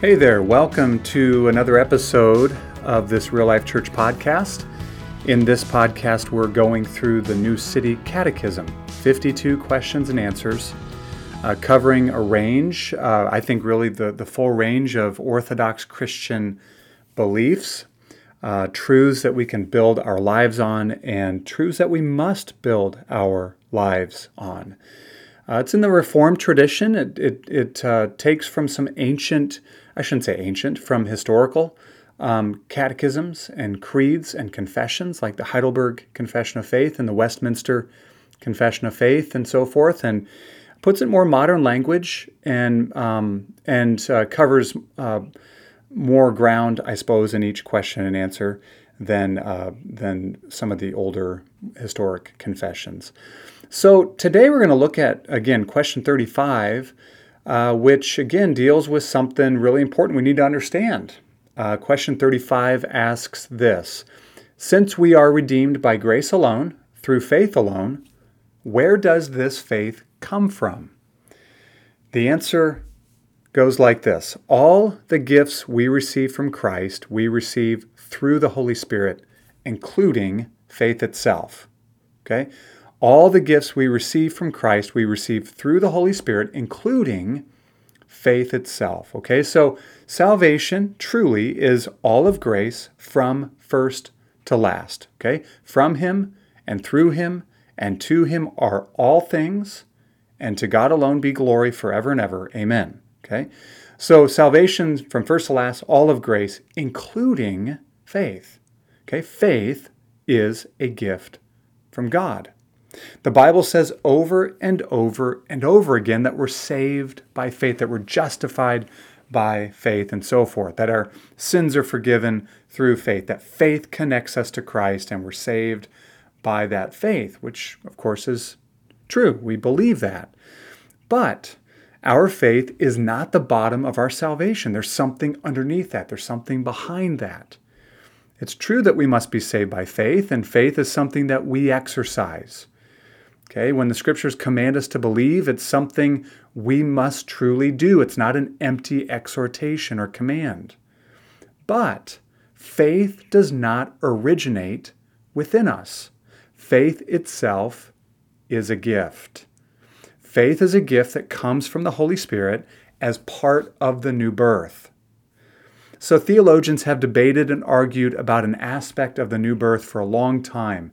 Hey there, welcome to another episode of this Real Life Church podcast. In this podcast, we're going through the New City Catechism 52 questions and answers, uh, covering a range, uh, I think really the, the full range of Orthodox Christian beliefs, uh, truths that we can build our lives on, and truths that we must build our lives on. Uh, it's in the Reformed tradition. It, it, it uh, takes from some ancient, I shouldn't say ancient, from historical um, catechisms and creeds and confessions like the Heidelberg Confession of Faith and the Westminster Confession of Faith and so forth, and puts it more modern language and, um, and uh, covers uh, more ground, I suppose, in each question and answer than, uh, than some of the older historic confessions. So today we're going to look at, again, question 35, uh, which again deals with something really important we need to understand. Uh, question 35 asks this Since we are redeemed by grace alone, through faith alone, where does this faith come from? The answer goes like this All the gifts we receive from Christ, we receive through the Holy Spirit, including faith itself. Okay? All the gifts we receive from Christ, we receive through the Holy Spirit, including faith itself. Okay, so salvation truly is all of grace from first to last. Okay, from Him and through Him and to Him are all things, and to God alone be glory forever and ever. Amen. Okay, so salvation from first to last, all of grace, including faith. Okay, faith is a gift from God. The Bible says over and over and over again that we're saved by faith, that we're justified by faith, and so forth, that our sins are forgiven through faith, that faith connects us to Christ, and we're saved by that faith, which of course is true. We believe that. But our faith is not the bottom of our salvation. There's something underneath that, there's something behind that. It's true that we must be saved by faith, and faith is something that we exercise. Okay, when the scriptures command us to believe, it's something we must truly do. It's not an empty exhortation or command. But faith does not originate within us. Faith itself is a gift. Faith is a gift that comes from the Holy Spirit as part of the new birth. So, theologians have debated and argued about an aspect of the new birth for a long time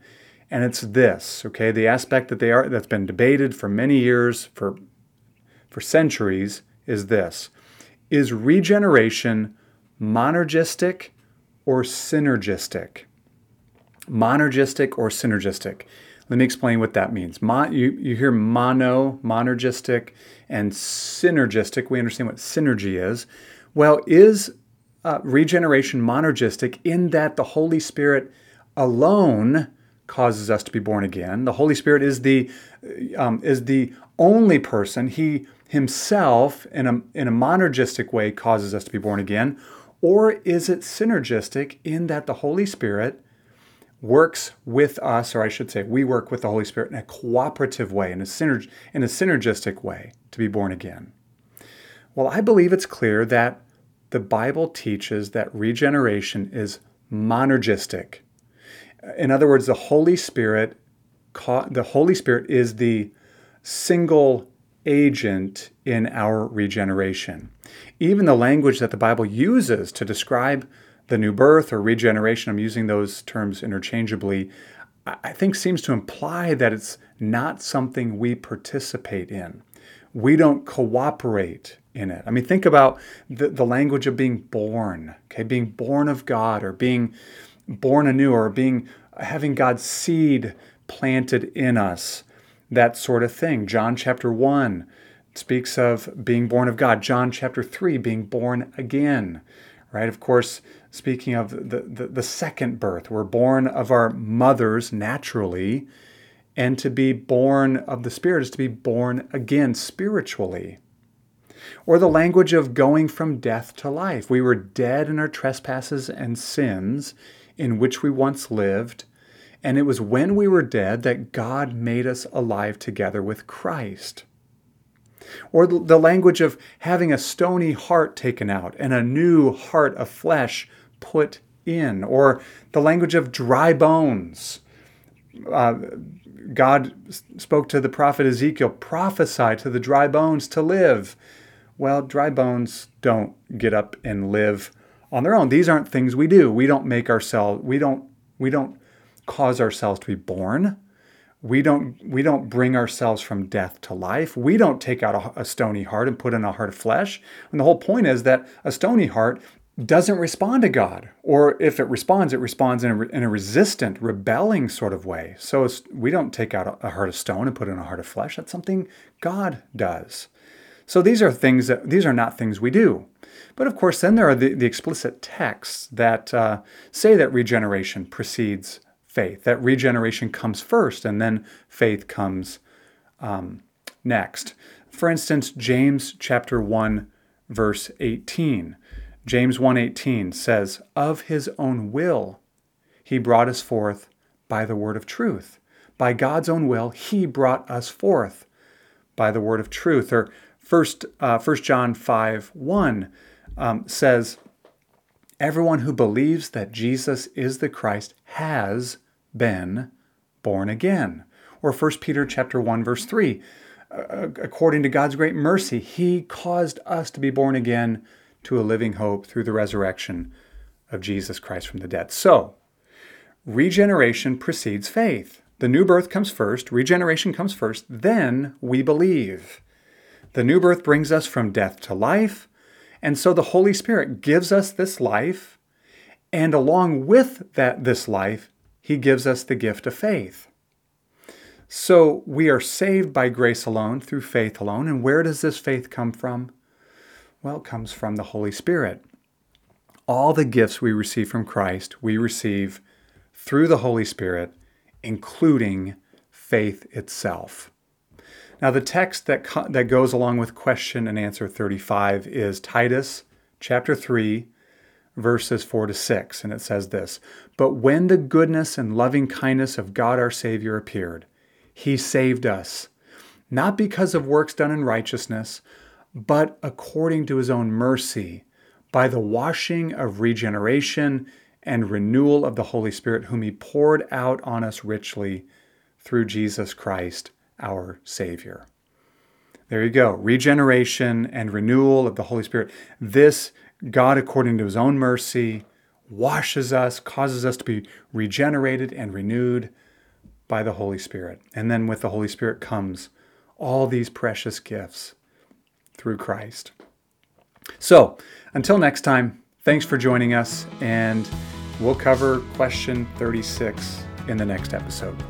and it's this, okay? The aspect that they are that's been debated for many years, for for centuries, is this. Is regeneration monergistic or synergistic? Monergistic or synergistic? Let me explain what that means. Mon, you, you hear mono, monergistic, and synergistic. We understand what synergy is. Well, is uh, regeneration monergistic in that the Holy Spirit alone causes us to be born again. The Holy Spirit is the um, is the only person. He himself, in a in a monergistic way, causes us to be born again, or is it synergistic in that the Holy Spirit works with us, or I should say, we work with the Holy Spirit in a cooperative way, in a synerg- in a synergistic way, to be born again? Well, I believe it's clear that the Bible teaches that regeneration is monergistic in other words, the Holy Spirit, the Holy Spirit is the single agent in our regeneration. Even the language that the Bible uses to describe the new birth or regeneration, I'm using those terms interchangeably, I think seems to imply that it's not something we participate in. We don't cooperate in it. I mean, think about the, the language of being born, okay, being born of God or being born anew or being having God's seed planted in us, that sort of thing. John chapter 1 speaks of being born of God. John chapter 3 being born again. Right? Of course, speaking of the, the, the second birth, we're born of our mothers naturally, and to be born of the Spirit is to be born again spiritually. Or the language of going from death to life. We were dead in our trespasses and sins, in which we once lived. And it was when we were dead that God made us alive together with Christ. Or the language of having a stony heart taken out and a new heart of flesh put in. Or the language of dry bones. Uh, God spoke to the prophet Ezekiel, prophesy to the dry bones to live. Well, dry bones don't get up and live on their own. These aren't things we do. We don't make ourselves, we don't, we don't cause ourselves to be born. We don't, we don't bring ourselves from death to life. We don't take out a, a stony heart and put in a heart of flesh. And the whole point is that a stony heart doesn't respond to God. Or if it responds, it responds in a, in a resistant, rebelling sort of way. So we don't take out a heart of stone and put in a heart of flesh. That's something God does. So these are things that these are not things we do. But of course, then there are the, the explicit texts that uh, say that regeneration precedes faith, that regeneration comes first and then faith comes um, next. For instance, James chapter 1, verse 18. James 1:18 says, "Of his own will he brought us forth by the word of truth. By God's own will he brought us forth by the word of truth." Or First, uh, 1 John 5 1 um, says, Everyone who believes that Jesus is the Christ has been born again. Or 1 Peter chapter 1 verse 3, uh, according to God's great mercy, he caused us to be born again to a living hope through the resurrection of Jesus Christ from the dead. So, regeneration precedes faith. The new birth comes first, regeneration comes first, then we believe. The new birth brings us from death to life, and so the Holy Spirit gives us this life, and along with that this life, he gives us the gift of faith. So we are saved by grace alone, through faith alone. And where does this faith come from? Well, it comes from the Holy Spirit. All the gifts we receive from Christ, we receive through the Holy Spirit, including faith itself. Now, the text that, co- that goes along with question and answer 35 is Titus chapter 3, verses 4 to 6. And it says this But when the goodness and loving kindness of God our Savior appeared, he saved us, not because of works done in righteousness, but according to his own mercy, by the washing of regeneration and renewal of the Holy Spirit, whom he poured out on us richly through Jesus Christ our Savior. There you go. Regeneration and renewal of the Holy Spirit. This, God, according to his own mercy, washes us, causes us to be regenerated and renewed by the Holy Spirit. And then with the Holy Spirit comes all these precious gifts through Christ. So, until next time, thanks for joining us, and we'll cover question 36 in the next episode.